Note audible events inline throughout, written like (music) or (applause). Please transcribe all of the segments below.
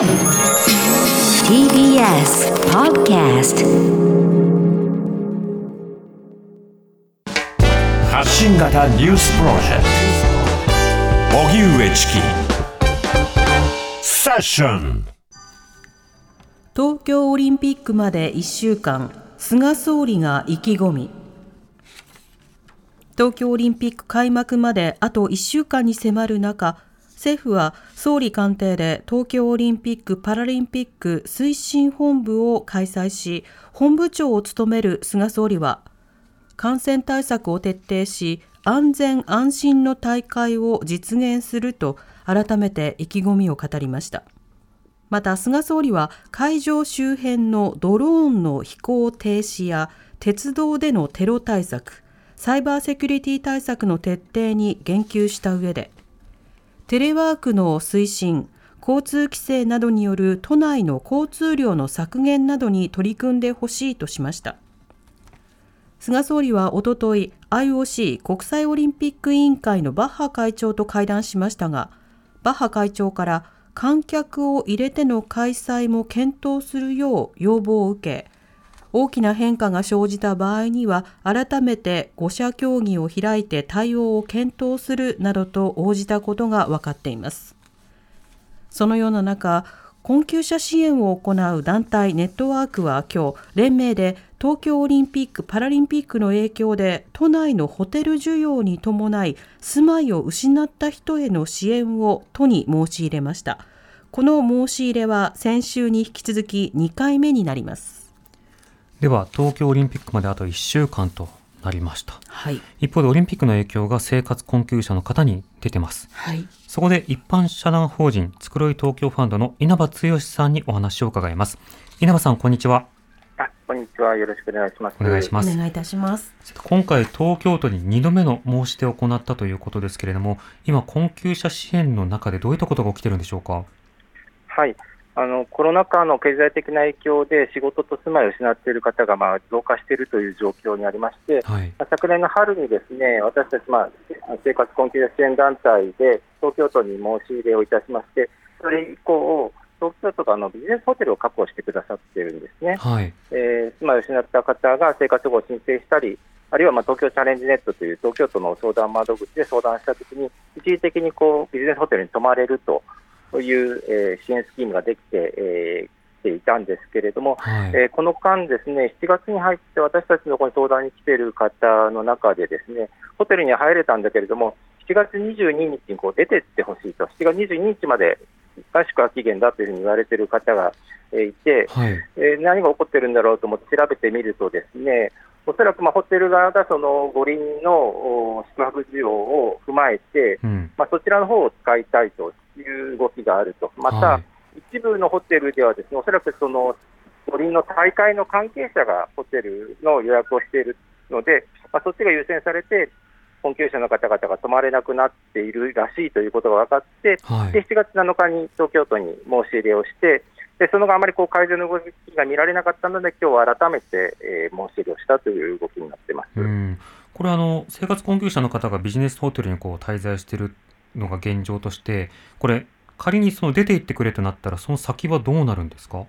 TBS Podcast 発信型ニュースプロジェクト。荻上チキ。セッション。東京オリンピックまで1週間。菅総理が意気込み。東京オリンピック開幕まであと1週間に迫る中政府は総理官邸で東京オリンピック・パラリンピック推進本部を開催し本部長を務める菅総理は感染対策を徹底し安全安心の大会を実現すると改めて意気込みを語りました。また菅総理は会場周辺のドローンの飛行停止や鉄道でのテロ対策サイバーセキュリティ対策の徹底に言及した上でテレワークの推進交通規制などによる都内の交通量の削減などに取り組んでほしいとしました。菅総理はおととい IOC 国際オリンピック委員会のバッハ会長と会談しましたがバッハ会長から観客を入れての開催も検討するよう要望を受け大きな変化が生じた場合には改めて5者協議を開いて対応を検討するなどと応じたことが分かっています。そのような中困窮者支援を行う団体ネットワークは今日連名で東京オリンピック・パラリンピックの影響で都内のホテル需要に伴い住まいを失った人への支援を都に申し入れました。この申し入れは先週に引き続き2回目になります。では東京オリンピックまであと1週間となりました。はい。一方でオリンピックの影響が生活困窮者の方に出てます。はい。そこで一般社団法人つくろい東京ファンドの稲葉剛さんにお話を伺います。稲葉さんこんにちは。あ、こんにちは。よろしくお願いします。お願いします。お願いいたします。今回東京都に2度目の申し出を行ったということですけれども今困窮者支援の中でどういったことが起きてるんでしょうか？はい。あのコロナ禍の経済的な影響で仕事と住まいを失っている方がまあ増加しているという状況にありまして、はいまあ昨年の春にですね私たち、まあ、生活困窮者支援団体で東京都に申し入れをいたしまして、それ以降、東京都があのビジネスホテルを確保してくださっているんですね。はいえー住まいを失った方が生活保護を申請したり、あるいはまあ東京チャレンジネットという東京都の相談窓口で相談したときに、一時的にこうビジネスホテルに泊まれるという、えー支援スキームができて、えーきていたんですけれども、はい。えーこの間、ですね7月に入って私たちのところに相談に来ている方の中で、ですねホテルには入れたんだけれども、7月22日にこう出てってほしいと、7月22日までが宿泊期限だというふうに言われている方がえーいて、はい。えー何が起こってるんだろうと思って調べてみると、ですねおそらくまあホテル側がその五輪のお宿泊需要を踏まえて、うん。まあ、そちらの方を使いたいという動きがあると、また、はい。一部のホテルでは、ですねおそらくその五輪の大会の関係者がホテルの予約をしているので、まあ、そっちが優先されて、困窮者の方々が泊まれなくなっているらしいということが分かって、はい。で7月7日に東京都に申し入れをして、でその後、あまりこう改善の動きが見られなかったので、今日改めて、えー申し入れをしたという動きになってます。うん、これあの生活困窮者の方がビジネスホテルにこう滞在しているのが現状としてこれ仮にその出て行ってくれとなったらその先はどうなるんですか？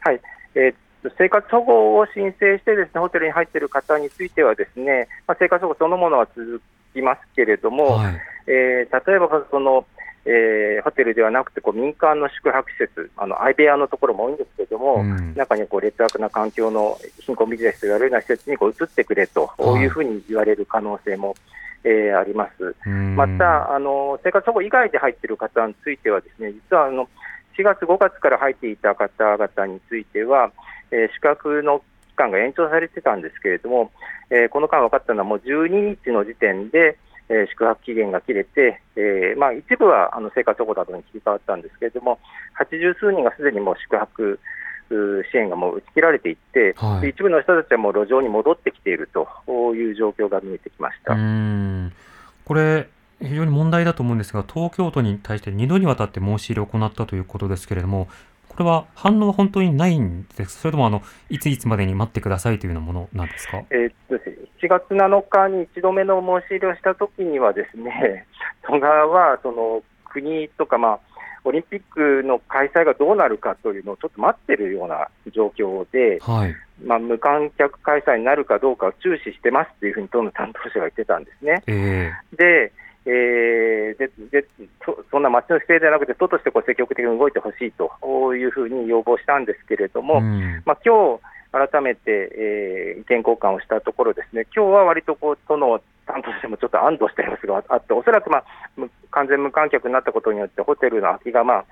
はい。えー生活保護を申請してですねホテルに入っている方についてはですね、まあ、生活保護そのものは続きますけれども、はい。えー例えばその、えーホテルではなくてこう民間の宿泊施設、あの相部屋のところも多いんですけれども、うん。中にはこう劣悪な環境の貧困ビジネスと言われるような施設にこう移ってくれとはいいうふうに言われる可能性も、えーあります。うんまたあの生活保護以外で入っている方については、ですね実はあの4月、5月から入っていた方々については、えー宿泊の期間が延長されてたんですけれども、えーこの間分かったのは、もう12日の時点で、えー宿泊期限が切れて、えーまあ、一部はあの生活保護などに切り替わったんですけれども、80数人がすでにもう宿泊支援がもう打ち切られていって、はい。で一部の人たちはもう路上に戻ってきているという状況が見えてきました。うん。これ非常に問題だと思うんですが東京都に対して2度にわたって申し入れを行ったということですけれどもこれは反応は本当にないんですそれともあのいついつまでに待ってくださいというようなものなんですか？えーっと7月7日に1度目の申し入れをしたときには、ですね (laughs) 都側はその国とか、まあ、オリンピックの開催がどうなるかというのをちょっと待ってるような状況で、はい。まあ、無観客開催になるかどうかを注視してますっていうふうに党の担当者が言ってたんですね。えで、えーででそそんな街の姿勢ではなくて、党としてこう積極的に動いてほしいというふうに要望したんですけれどえも、うん。まあ今日改めて、えー意見交換をしたところ、ですね今日は割とこう都の担当者もちょっと安堵した様子があって、おそらく、まあ、む完全無観客になったことによって、ホテルの空きが、まあ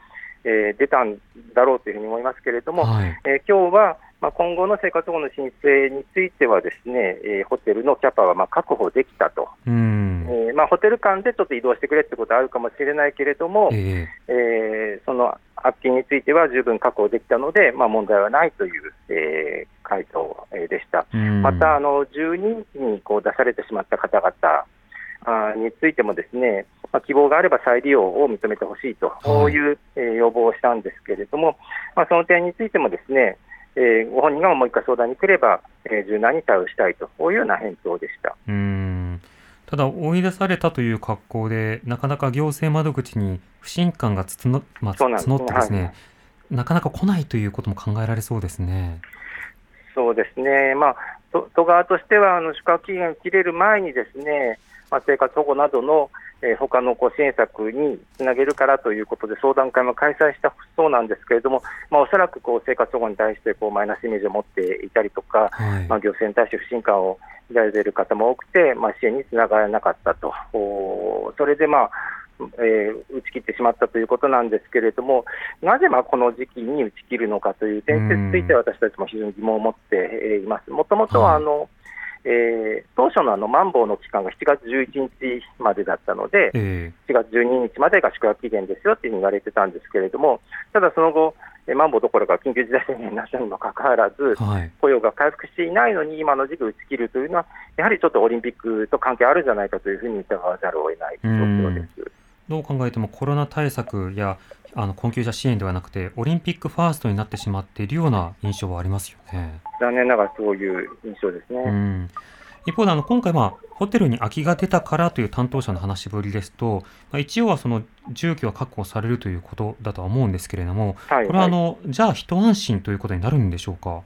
えー出たんだろうというふうに思いますけれども、はい。えー今日は、まあ、今後の生活保護の申請については、ですね、えーホテルのキャパはまあ確保できたと、うん。えーまあ、ホテル間でちょっと移動してくれってことはあるかもしれないけれども、えええーその空きについては十分確保できたので、まあ、問題はないという、えー回答えーでした。うん。また、あの12日にこう出されてしまった方々についても、ですね、まあ、希望があれば再利用を認めてほしいとはいいう、えー要望をしたんですけれども、まあ、その点についても、ですね、えーご本人がもう一回相談に来れば、えー柔軟に対応したいとこういうような返答でした。うん。ただ、追い出されたという格好で、なかなか行政窓口に不信感がつつの、まあ、募ってですね、はいなかなか来ないということも考えられそうですね。そうですね、まあ、都都側としてはあの宿泊期限切れる前にですね、まあ、生活保護などの、えー他のこう支援策につなげるからということで相談会も開催したそうなんですけれども、まあ、おそらくこう生活保護に対してこうマイナスイメージを持っていたりとか、はい。まあ、行政に対して不信感を抱いている方も多くて、まあ、支援につながらなかったと、おそれで、まあえー打ち切ってしまったということなんですけれども、なぜまあこの時期に打ち切るのかという点については、私たちも非常に疑問を持ってえーいます。もともとはあの、えー当初のあのマンボウの期間が7月11日までだったので、え7月12日までが宿泊期限ですよっていうふうに言われてたんですけれども、ただその後、えーマンボウどころか緊急事態宣言になったにもかかわらずえ、はい。雇用が回復していないのに、今の時期打ち切るというのは、やはりちょっとオリンピックと関係あるんじゃないかというふうに疑わざるを得ない状況です。どう考えてもコロナ対策やあの困窮者支援ではなくて、オリンピックファーストになってしまっているような印象はありますよね。残念ながらそういう印象ですね。うん、一方であの今回、まあ、ホテルに空きが出たからという担当者の話しぶりですと、まあ、一応はその住居は確保されるということだとは思うんですけれども、はいこれはあの、じゃあ一安心ということになるんでしょうか？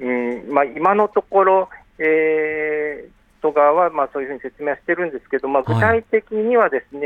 うんまあ、今のところ、えー都側はまあそういうふうに説明はしてるんですけど、まあ、具体的にはですね、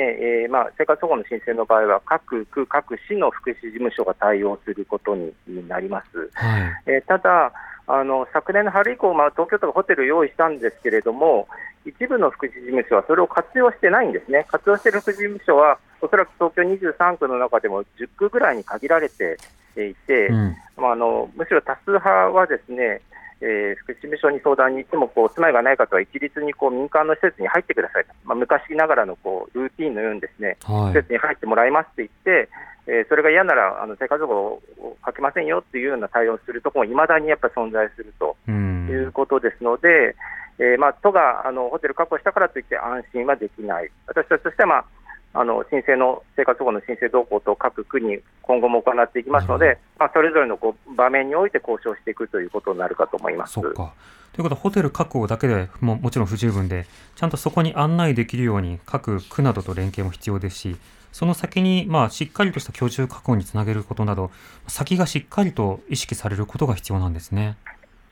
えーまあ、生活保護の申請の場合は各区、各市の福祉事務所が対応することになります。はい。えーただ、あの昨年の春以降、まあ、東京都がホテルを用意したんですけれども、一部の福祉事務所はそれを活用してないんですね、活用している福祉事務所は、おそらく東京23区の中でも10区ぐらいに限られていて、うん。まあ、あのむしろ多数派はですね、えー福祉事務所に相談に行ってもこう住まいがない方は一律にこう民間の施設に入ってくださいと、まあ、昔ながらのこうルーティンのようにですねはい。施設に入ってもらいますって言って、えーそれが嫌ならあの生活保護をかけませんよっていうような対応をするところもいまだにやっぱり存在するとうん。いうことですので、えーまあ、都があのホテル確保したからといって安心はできない、私たちとしては、まあ、あの申請の生活保護の申請動向と各区に今後も行っていきますので、まあ、それぞれのこう場面において交渉していくということになるかと思います。そっか。ということは、ホテル確保だけでももちろん不十分で、ちゃんとそこに案内できるように、各区などと連携も必要ですし、その先に、まあ、しっかりとした居住確保につなげることなど、先がしっかりと意識されることが必要なんですね。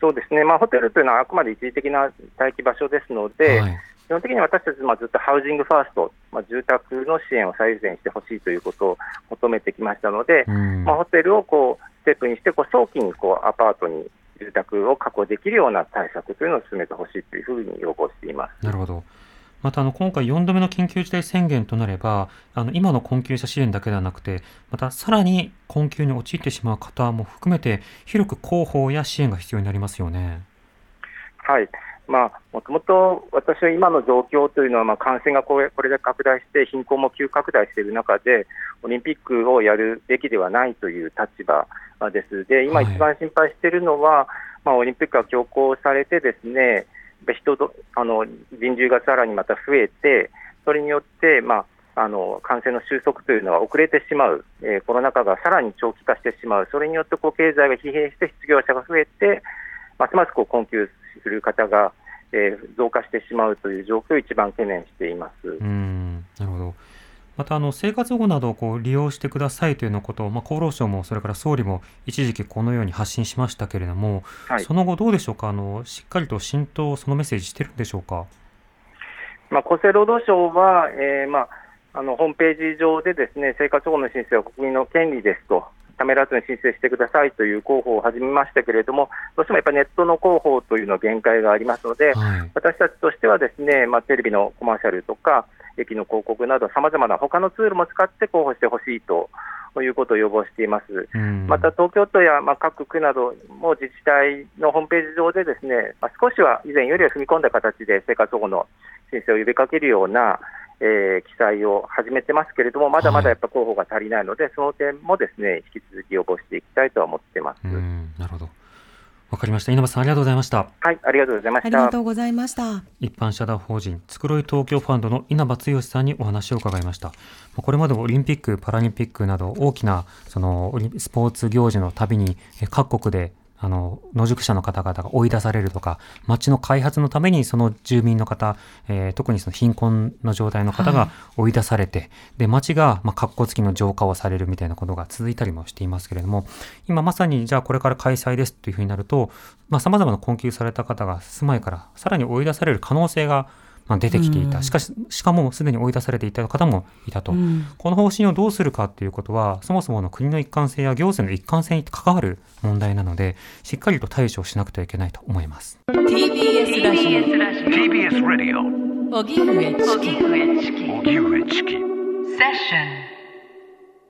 そうですね、まあ、ホテルというのはあくまで一時的な待機場所ですので、はい。基本的に私たち、まあ、ずっとハウジングファースト、まあ、住宅の支援を最優先してほしいということを求めてきましたので、うん。まあ、ホテルをこうステップにしてこう早期にこうアパートに住宅を確保できるような対策というのを進めてほしいというふうに要望しています。なるほど。またあの今回4度目の緊急事態宣言となれば、あの今の困窮者支援だけではなくて、またさらに困窮に陥ってしまう方も含めて、広く広報や支援が必要になりますよね。はいまあ、もともと私は今の状況というのは、まあ、感染がこれこれで拡大して、貧困も急拡大している中で、オリンピックをやるべきではないという立場です。で、今、はい。一番心配しているのは、まあ、オリンピックが強行されて、ですね人どあの人流がさらにまた増えて、それによって、まあ、あの感染の収束というのは遅れてしまう、えーコロナ禍がさらに長期化してしまう、それによってこう経済が疲弊して失業者が増えて、ますますこう困窮する方が、えー増加してしまうという状況を一番懸念しています。うん、なるほど。またあの生活保護などをこう利用してくださいというようなことを、まあ、厚労省もそれから総理も一時期このように発信しましたけれども、はいその後どうでしょうか？あのしっかりと浸透そのメッセージしてるんでしょうか？まあ、厚生労働省は、えーまあ、あのホームページ上でですね生活保護の申請は国民の権利ですと、ためらわずに申請してくださいという広報を始めましたけれども、どうしてもやっぱりネットの広報というのは限界がありますので、はい。私たちとしてはですね、まあ、テレビのコマーシャルとか、駅の広告など、さまざまな他のツールも使って広報してほしいということを要望しています。うんまた東京都やまあ各区なども自治体のホームページ上でですね、まあ、少しは以前よりは踏み込んだ形で生活保護の申請を呼びかけるような、えー記載を始めてますけれども、まだまだやっぱ広報が足りないので、その点もですね引き続き要望していきたいとは思ってます。うんなるほど。わかりました。稲葉さんありがとうございました。はい、ありがとうございまありした。がとうございました。一般社団法人つくろい東京ファンドの稲葉剛さんにお話を伺いました。まあこれまでもオリンピック・パラリンピックなど大きなそのオリンスポーツ行事のたびにえ各国であの野宿者の方々が追い出されるとか町の開発のためにその住民の方、えー特にその貧困の状態の方が追い出されて、で町がまあ格好付きの浄化をされるみたいなことが続いたりもしていますけれども今まさにじゃあこれから開催ですというふうになるとさまざ、まな困窮された方が住まいからさらに追い出される可能性がまあ出てきていた、うん。しかししかもすでに追い出されていた方もいたと、うん。この方針をどうするかということはそもそもの国の一貫性や行政の一貫性に関わる問題なのでしっかりと対処しなくてはいけないと思います。TBS ラジ TBS Radio オ荻上チキ荻上チキセッション